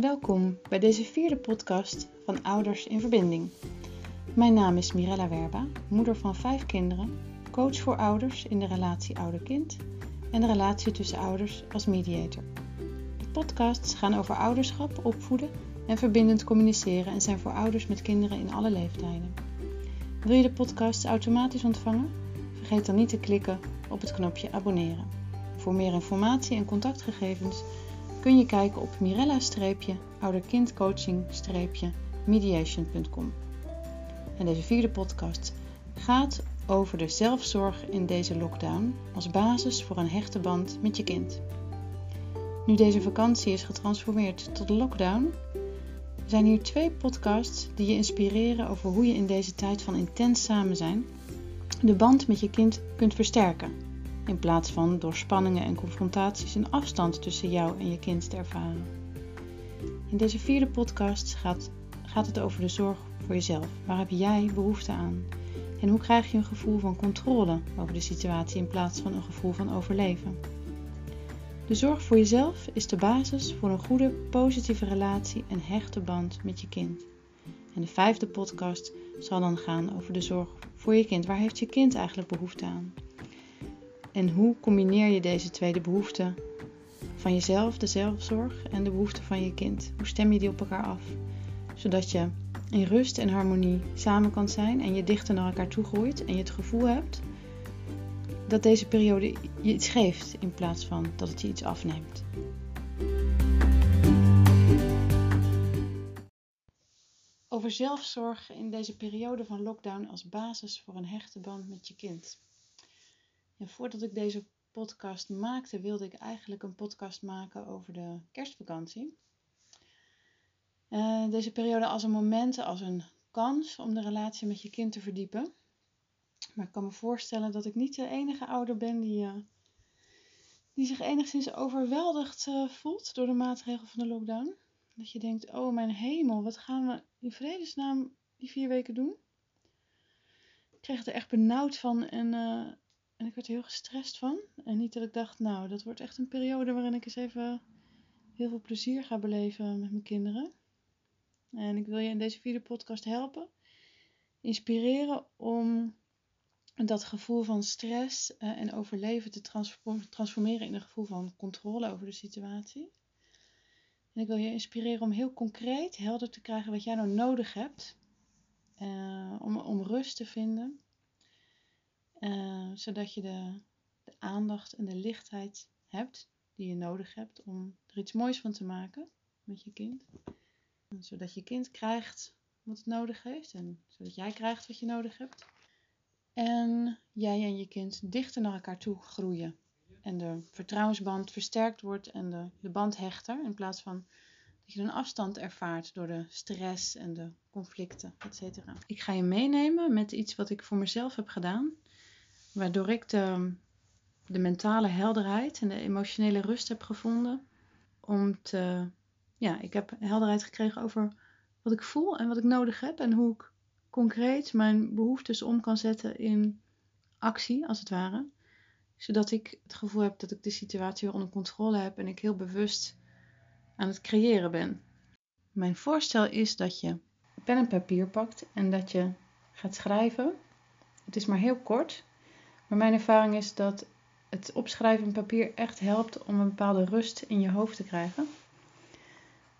Welkom bij deze vierde podcast van Ouders in Verbinding. Mijn naam is Mirella Werba, moeder van vijf kinderen, coach voor ouders in de relatie ouder-kind en de relatie tussen ouders als mediator. De podcasts gaan over ouderschap, opvoeden en verbindend communiceren en zijn voor ouders met kinderen in alle leeftijden. Wil je de podcasts automatisch ontvangen? Vergeet dan niet te klikken op het knopje abonneren. Voor meer informatie en contactgegevens kun je kijken op mirella-ouderkindcoaching-mediation.com. En deze vierde podcast gaat over de zelfzorg in deze lockdown als basis voor een hechte band met je kind. Nu deze vakantie is getransformeerd tot lockdown, zijn hier twee podcasts die je inspireren over hoe je in deze tijd van intens samen zijn de band met je kind kunt versterken in plaats van door spanningen en confrontaties een afstand tussen jou en je kind te ervaren. In deze vierde podcast gaat, gaat het over de zorg voor jezelf. Waar heb jij behoefte aan? En hoe krijg je een gevoel van controle over de situatie in plaats van een gevoel van overleven? De zorg voor jezelf is de basis voor een goede, positieve relatie en hechte band met je kind. En de vijfde podcast zal dan gaan over de zorg voor je kind. Waar heeft je kind eigenlijk behoefte aan? En hoe combineer je deze tweede behoeften van jezelf, de zelfzorg, en de behoeften van je kind? Hoe stem je die op elkaar af? Zodat je in rust en harmonie samen kan zijn en je dichter naar elkaar toe groeit en je het gevoel hebt dat deze periode je iets geeft in plaats van dat het je iets afneemt. Over zelfzorg in deze periode van lockdown als basis voor een hechte band met je kind. Voordat ik deze podcast maakte, wilde ik eigenlijk een podcast maken over de kerstvakantie. Uh, deze periode als een moment, als een kans om de relatie met je kind te verdiepen. Maar ik kan me voorstellen dat ik niet de enige ouder ben die, uh, die zich enigszins overweldigd uh, voelt door de maatregelen van de lockdown. Dat je denkt, oh mijn hemel, wat gaan we in vredesnaam die vier weken doen? Ik kreeg er echt benauwd van en en ik werd er heel gestrest van. En niet dat ik dacht, nou, dat wordt echt een periode waarin ik eens even heel veel plezier ga beleven met mijn kinderen. En ik wil je in deze vierde podcast helpen, inspireren om dat gevoel van stress uh, en overleven te transformeren in een gevoel van controle over de situatie. En ik wil je inspireren om heel concreet helder te krijgen wat jij nou nodig hebt uh, om, om rust te vinden uh, zodat je de, de, aandacht en de lichtheid hebt die je nodig hebt om er iets moois van te maken met je kind. Zodat je kind krijgt wat het nodig heeft en zodat jij krijgt wat je nodig hebt. En jij en je kind dichter naar elkaar toe groeien. En de vertrouwensband versterkt wordt en de, de band hechter. In plaats van dat je een afstand ervaart door de stress en de conflicten, etc. Ik ga je meenemen met iets wat ik voor mezelf heb gedaan waardoor ik de, de mentale helderheid en de emotionele rust heb gevonden om te, ja, ik heb helderheid gekregen over wat ik voel en wat ik nodig heb en hoe ik concreet mijn behoeftes om kan zetten in actie, als het ware. Zodat ik het gevoel heb dat ik de situatie weer onder controle heb en ik heel bewust aan het creëren ben. Mijn voorstel is dat je pen en papier pakt en dat je gaat schrijven. Het is maar heel kort, maar mijn ervaring is dat het opschrijven op papier echt helpt om een bepaalde rust in je hoofd te krijgen.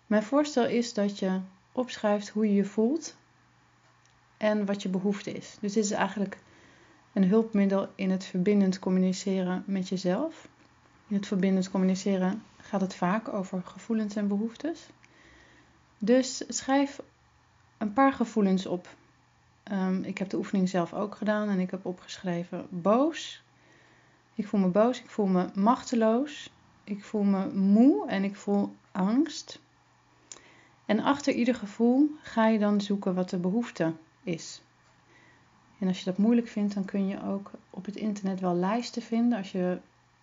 Mijn voorstel is dat je opschrijft hoe je je voelt en wat je behoefte is. Dus dit is eigenlijk een hulpmiddel in het verbindend communiceren met jezelf. In het verbindend communiceren gaat het vaak over gevoelens en behoeftes. Dus schrijf een paar gevoelens op Um, ik heb de oefening zelf ook gedaan en ik heb opgeschreven boos. Ik voel me boos, ik voel me machteloos, ik voel me moe en ik voel angst. En achter ieder gevoel ga je dan zoeken wat de behoefte is. En als je dat moeilijk vindt, dan kun je ook op het internet wel lijsten vinden. Als je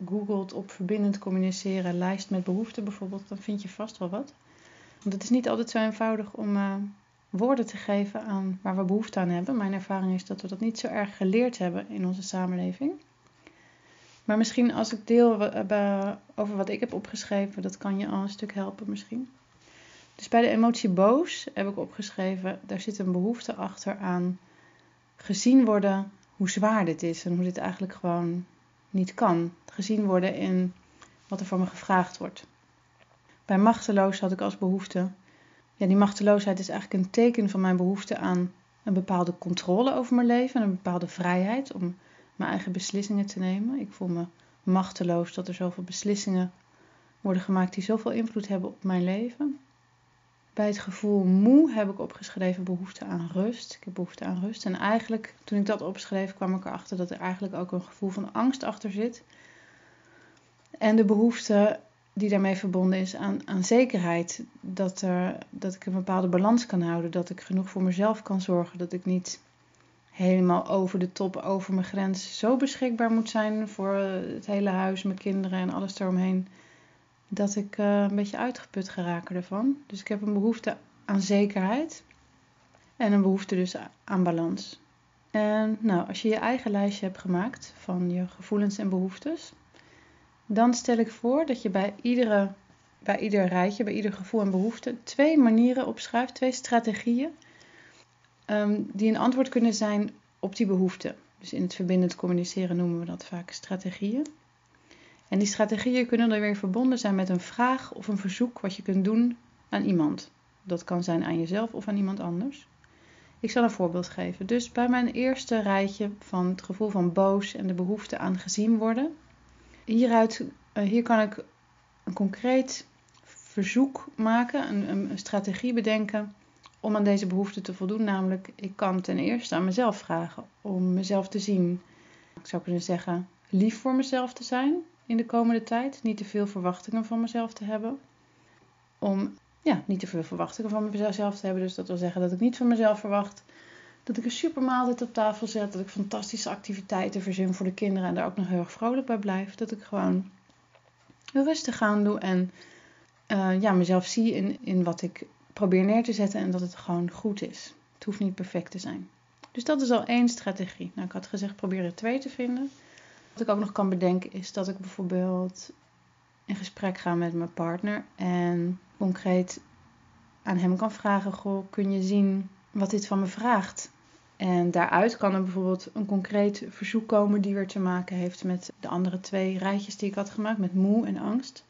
googelt op verbindend communiceren, lijst met behoeften bijvoorbeeld, dan vind je vast wel wat. Want het is niet altijd zo eenvoudig om, uh, woorden te geven aan waar we behoefte aan hebben. Mijn ervaring is dat we dat niet zo erg geleerd hebben in onze samenleving. Maar misschien als ik deel over wat ik heb opgeschreven, dat kan je al een stuk helpen misschien. Dus bij de emotie boos heb ik opgeschreven, daar zit een behoefte achter aan gezien worden hoe zwaar dit is en hoe dit eigenlijk gewoon niet kan. Gezien worden in wat er van me gevraagd wordt. Bij machteloos had ik als behoefte. Ja, die machteloosheid is eigenlijk een teken van mijn behoefte aan een bepaalde controle over mijn leven en een bepaalde vrijheid om mijn eigen beslissingen te nemen. Ik voel me machteloos dat er zoveel beslissingen worden gemaakt die zoveel invloed hebben op mijn leven. Bij het gevoel moe heb ik opgeschreven behoefte aan rust. Ik heb behoefte aan rust. En eigenlijk, toen ik dat opschreef, kwam ik erachter dat er eigenlijk ook een gevoel van angst achter zit. En de behoefte die daarmee verbonden is aan, aan zekerheid. Dat, er, dat ik een bepaalde balans kan houden. Dat ik genoeg voor mezelf kan zorgen. Dat ik niet helemaal over de top, over mijn grens zo beschikbaar moet zijn voor het hele huis, mijn kinderen en alles eromheen dat ik uh, een beetje uitgeput geraak ervan. Dus ik heb een behoefte aan zekerheid en een behoefte dus aan balans. En nou, als je je eigen lijstje hebt gemaakt van je gevoelens en behoeftes, dan stel ik voor dat je bij, iedere, bij ieder rijtje, bij ieder gevoel en behoefte, twee manieren opschrijft, twee strategieën, um, die een antwoord kunnen zijn op die behoefte. Dus in het verbindend communiceren noemen we dat vaak strategieën. En die strategieën kunnen dan weer verbonden zijn met een vraag of een verzoek wat je kunt doen aan iemand. Dat kan zijn aan jezelf of aan iemand anders. Ik zal een voorbeeld geven. Dus bij mijn eerste rijtje van het gevoel van boos en de behoefte aan gezien worden. Hieruit, eh, hier kan ik een concreet verzoek maken, een, een strategie bedenken om aan deze behoefte te voldoen. Namelijk, ik kan ten eerste aan mezelf vragen om mezelf te zien. Ik zou kunnen zeggen, lief voor mezelf te zijn in de komende tijd. Niet te veel verwachtingen van mezelf te hebben. Om ja, niet te veel verwachtingen van mezelf te hebben. Dus dat wil zeggen dat ik niet van mezelf verwacht dat ik een supermaaltijd op tafel zet. Dat ik fantastische activiteiten verzin voor de kinderen en daar ook nog heel erg vrolijk bij blijf. Dat ik gewoon rustig aan doe en uh, ja, mezelf zie in, in wat ik probeer neer te zetten en dat het gewoon goed is. Het hoeft niet perfect te zijn. Dus dat is al één strategie. Nou, ik had gezegd probeer er twee te vinden. Wat ik ook nog kan bedenken is dat ik bijvoorbeeld in gesprek ga met mijn partner en concreet aan hem kan vragen: Goh, kun je zien wat dit van me vraagt? En daaruit kan er bijvoorbeeld een concreet verzoek komen die weer te maken heeft met de andere twee rijtjes die ik had gemaakt, met moe en angst.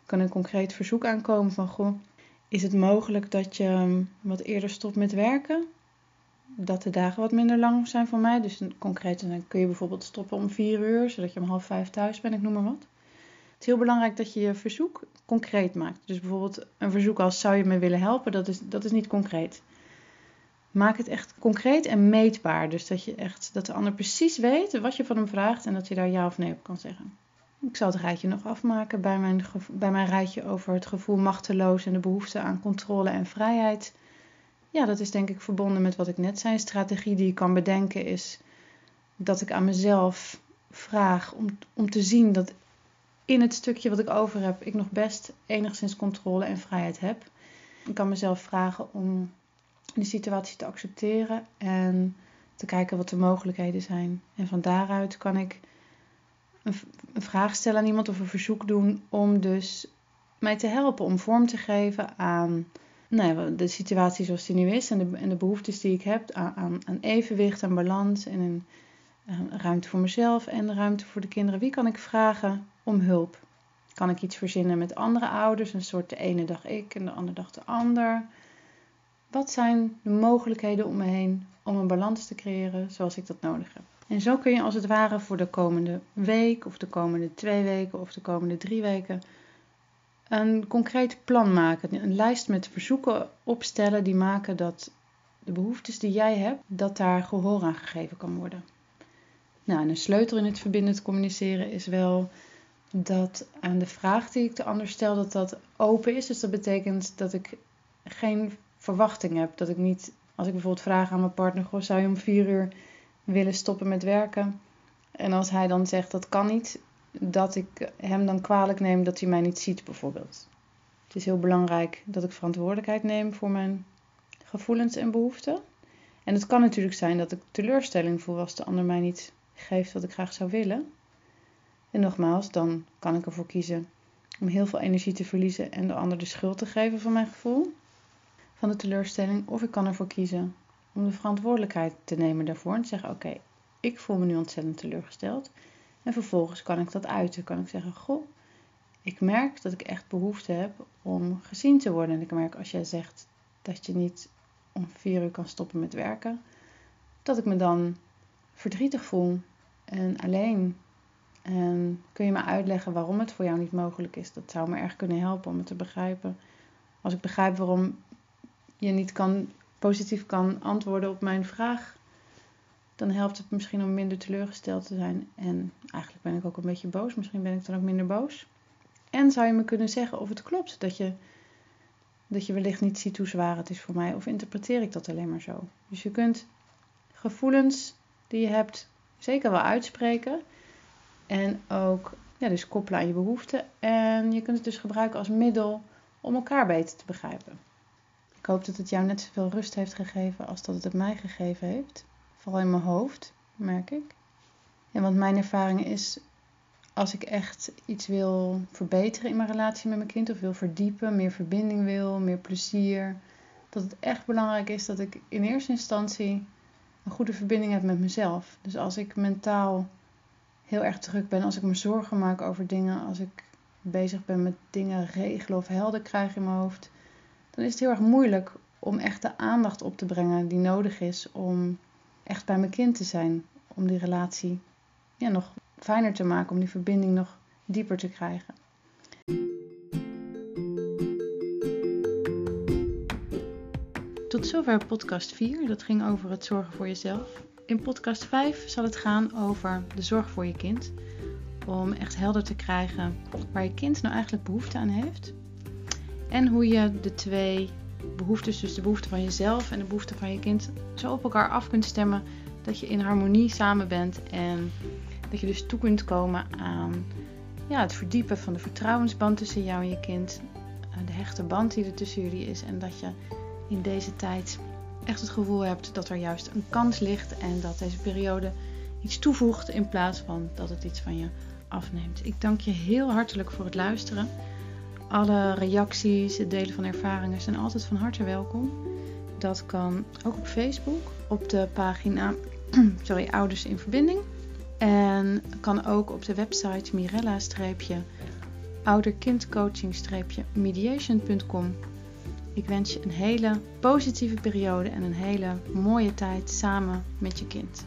Er kan een concreet verzoek aankomen van: Goh, is het mogelijk dat je wat eerder stopt met werken? dat de dagen wat minder lang zijn voor mij. Dus concreet dan kun je bijvoorbeeld stoppen om vier uur, zodat je om half vijf thuis bent, ik noem maar wat. Het is heel belangrijk dat je je verzoek concreet maakt. Dus bijvoorbeeld een verzoek als zou je me willen helpen, dat is, dat is niet concreet. Maak het echt concreet en meetbaar. Dus dat, je echt, dat de ander precies weet wat je van hem vraagt en dat hij daar ja of nee op kan zeggen. Ik zal het rijtje nog afmaken bij mijn, bij mijn rijtje over het gevoel machteloos en de behoefte aan controle en vrijheid ja, dat is denk ik verbonden met wat ik net zei. Een strategie die ik kan bedenken is dat ik aan mezelf vraag om, om te zien dat in het stukje wat ik over heb, ik nog best enigszins controle en vrijheid heb. Ik kan mezelf vragen om de situatie te accepteren en te kijken wat de mogelijkheden zijn. En van daaruit kan ik een, een vraag stellen aan iemand of een verzoek doen om dus mij te helpen, om vorm te geven aan nou de situatie zoals die nu is en de, en de behoeftes die ik heb aan, aan, evenwicht, aan balans en een, ruimte voor mezelf en ruimte voor de kinderen. Wie kan ik vragen om hulp? Kan ik iets verzinnen met andere ouders, een soort de ene dag ik en de andere dag de ander? Wat zijn de mogelijkheden om me heen om een balans te creëren zoals ik dat nodig heb? En zo kun je als het ware voor de komende week of de komende twee weken of de komende drie weken een concreet plan maken. Een lijst met verzoeken opstellen die maken dat de behoeftes die jij hebt, dat daar gehoor aan gegeven kan worden. Nou, en een sleutel in het verbindend communiceren is wel dat aan de vraag die ik de ander stel, dat dat open is. Dus dat betekent dat ik geen verwachting heb. Dat ik niet, als ik bijvoorbeeld vraag aan mijn partner, goh, zou je om vier uur willen stoppen met werken? En als hij dan zegt dat kan niet, dat ik hem dan kwalijk neem dat hij mij niet ziet, bijvoorbeeld. Het is heel belangrijk dat ik verantwoordelijkheid neem voor mijn gevoelens en behoeften. En het kan natuurlijk zijn dat ik teleurstelling voel als de ander mij niet geeft wat ik graag zou willen. En nogmaals, dan kan ik ervoor kiezen om heel veel energie te verliezen en de ander de schuld te geven van mijn gevoel. Van de teleurstelling. Of ik kan ervoor kiezen om de verantwoordelijkheid te nemen daarvoor. En te zeggen, oké, ik voel me nu ontzettend teleurgesteld. En vervolgens kan ik dat uiten. Kan ik zeggen, goh, ik merk dat ik echt behoefte heb om gezien te worden. En ik merk als jij zegt dat je niet om vier uur kan stoppen met werken, dat ik me dan verdrietig voel en alleen. En kun je me uitleggen waarom het voor jou niet mogelijk is? Dat zou me erg kunnen helpen om het te begrijpen. Als ik begrijp waarom je niet kan, positief kan antwoorden op mijn vraag, dan helpt het misschien om minder teleurgesteld te zijn. En eigenlijk ben ik ook een beetje boos. Misschien ben ik dan ook minder boos. En zou je me kunnen zeggen of het klopt dat je, dat je wellicht niet ziet hoe zwaar het is voor mij? Of interpreteer ik dat alleen maar zo? Dus je kunt gevoelens die je hebt zeker wel uitspreken. En ook ja, dus koppelen aan je behoeften. En je kunt het dus gebruiken als middel om elkaar beter te begrijpen. Ik hoop dat het jou net zoveel rust heeft gegeven als dat het mij gegeven heeft. Vooral in mijn hoofd, merk ik. En want mijn ervaring is, als ik echt iets wil verbeteren in mijn relatie met mijn kind, of wil verdiepen, meer verbinding wil, meer plezier, dat het echt belangrijk is dat ik in eerste instantie een goede verbinding heb met mezelf. Dus als ik mentaal heel erg druk ben, als ik me zorgen maak over dingen, als ik bezig ben met dingen regelen of helder krijgen in mijn hoofd, dan is het heel erg moeilijk om echt de aandacht op te brengen die nodig is om echt bij mijn kind te zijn. Om die relatie ja, nog fijner te maken, om die verbinding nog dieper te krijgen. Tot zover podcast 4. Dat ging over het zorgen voor jezelf. In podcast 5 zal het gaan over de zorg voor je kind. Om echt helder te krijgen waar je kind nou eigenlijk behoefte aan heeft. En hoe je de twee behoeftes, dus de behoefte van jezelf en de behoefte van je kind, zo op elkaar af kunt stemmen dat je in harmonie samen bent en dat je dus toe kunt komen aan ja, het verdiepen van de vertrouwensband tussen jou en je kind, eh, de hechte band die er tussen jullie is en dat je in deze tijd echt het gevoel hebt dat er juist een kans ligt en dat deze periode iets toevoegt in plaats van dat het iets van je afneemt. Ik dank je heel hartelijk voor het luisteren. Alle reacties, het delen van ervaringen zijn altijd van harte welkom. Dat kan ook op Facebook, op de pagina sorry, Ouders in Verbinding. En kan ook op de website mirella-ouderkindcoaching-mediation.com. Ik wens je een hele positieve periode en een hele mooie tijd samen met je kind.